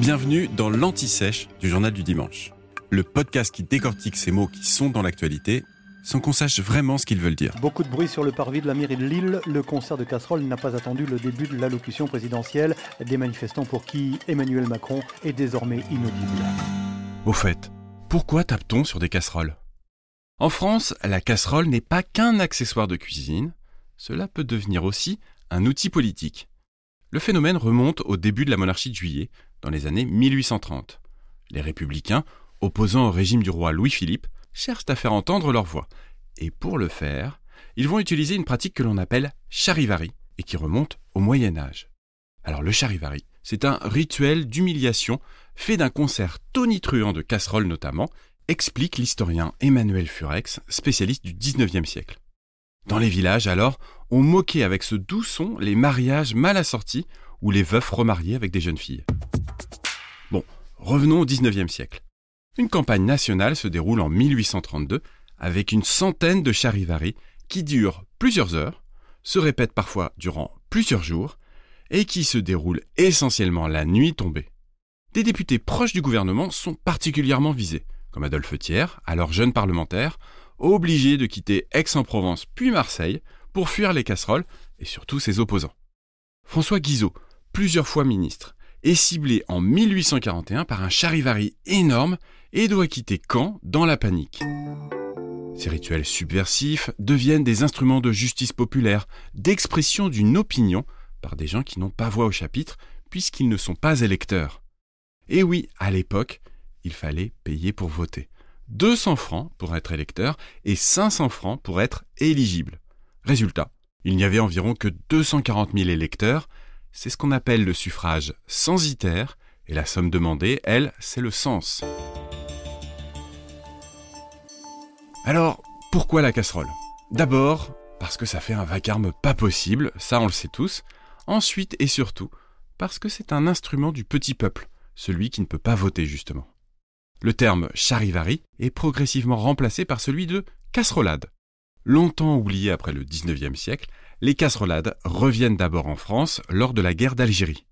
Bienvenue dans l'Anti-Sèche du Journal du Dimanche. Le podcast qui décortique ces mots qui sont dans l'actualité sans qu'on sache vraiment ce qu'ils veulent dire. Beaucoup de bruit sur le parvis de la mairie de Lille. Le concert de casseroles n'a pas attendu le début de l'allocution présidentielle des manifestants pour qui Emmanuel Macron est désormais inaudible. Au fait, pourquoi tape-t-on sur des casseroles? En France, la casserole n'est pas qu'un accessoire de cuisine, cela peut devenir aussi un outil politique. Le phénomène remonte au début de la monarchie de juillet, dans les années 1830. Les républicains, opposant au régime du roi Louis-Philippe, cherchent à faire entendre leur voix. Et pour le faire, ils vont utiliser une pratique que l'on appelle charivari et qui remonte au Moyen Âge. Alors le charivari, c'est un rituel d'humiliation fait d'un concert tonitruant de casseroles notamment, explique l'historien Emmanuel Furex, spécialiste du XIXe siècle. Dans les villages, alors, on moquait avec ce doux son les mariages mal assortis ou les veufs remariés avec des jeunes filles. Revenons au XIXe siècle. Une campagne nationale se déroule en 1832 avec une centaine de charivari qui durent plusieurs heures, se répètent parfois durant plusieurs jours et qui se déroulent essentiellement la nuit tombée. Des députés proches du gouvernement sont particulièrement visés, comme Adolphe Thiers, alors jeune parlementaire, obligé de quitter Aix-en-Provence puis Marseille pour fuir les casseroles et surtout ses opposants. François Guizot, plusieurs fois ministre, est ciblé en 1841 par un charivari énorme et doit quitter Caen dans la panique. Ces rituels subversifs deviennent des instruments de justice populaire, d'expression d'une opinion par des gens qui n'ont pas voix au chapitre puisqu'ils ne sont pas électeurs. Et oui, à l'époque, il fallait payer pour voter. 200 francs pour être électeur et 500 francs pour être éligible. Résultat, il n'y avait environ que 240 000 électeurs, c'est ce qu'on appelle le suffrage censitaire, et la somme demandée, elle, c'est le sens. Alors, pourquoi la casserole? D'abord, parce que ça fait un vacarme pas possible, ça on le sait tous. Ensuite et surtout, parce que c'est un instrument du petit peuple, celui qui ne peut pas voter justement. Le terme charivari est progressivement remplacé par celui de casserolade. Longtemps oublié après le XIXe siècle, les casserolades reviennent d'abord en France lors de la guerre d'Algérie.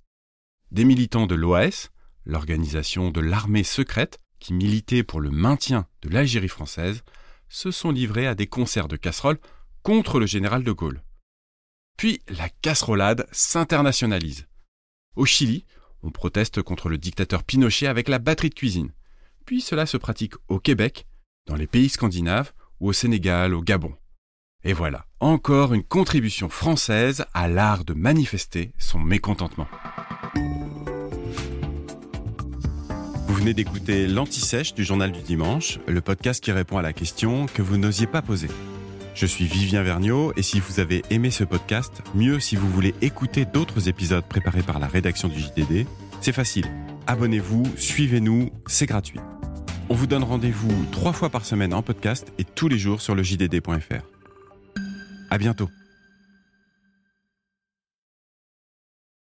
Des militants de l'OAS, l'organisation de l'armée secrète qui militait pour le maintien de l'Algérie française, se sont livrés à des concerts de casseroles contre le général de Gaulle. Puis la casserolade s'internationalise. Au Chili, on proteste contre le dictateur Pinochet avec la batterie de cuisine. Puis cela se pratique au Québec, dans les pays scandinaves ou au Sénégal, au Gabon. Et voilà, encore une contribution française à l'art de manifester son mécontentement. Vous venez d'écouter l'Anti-Sèche du Journal du Dimanche, le podcast qui répond à la question que vous n'osiez pas poser. Je suis Vivien Vergniaud et si vous avez aimé ce podcast, mieux si vous voulez écouter d'autres épisodes préparés par la rédaction du JDD, c'est facile. Abonnez-vous, suivez-nous, c'est gratuit. On vous donne rendez-vous trois fois par semaine en podcast et tous les jours sur le JDD.fr. À bientôt.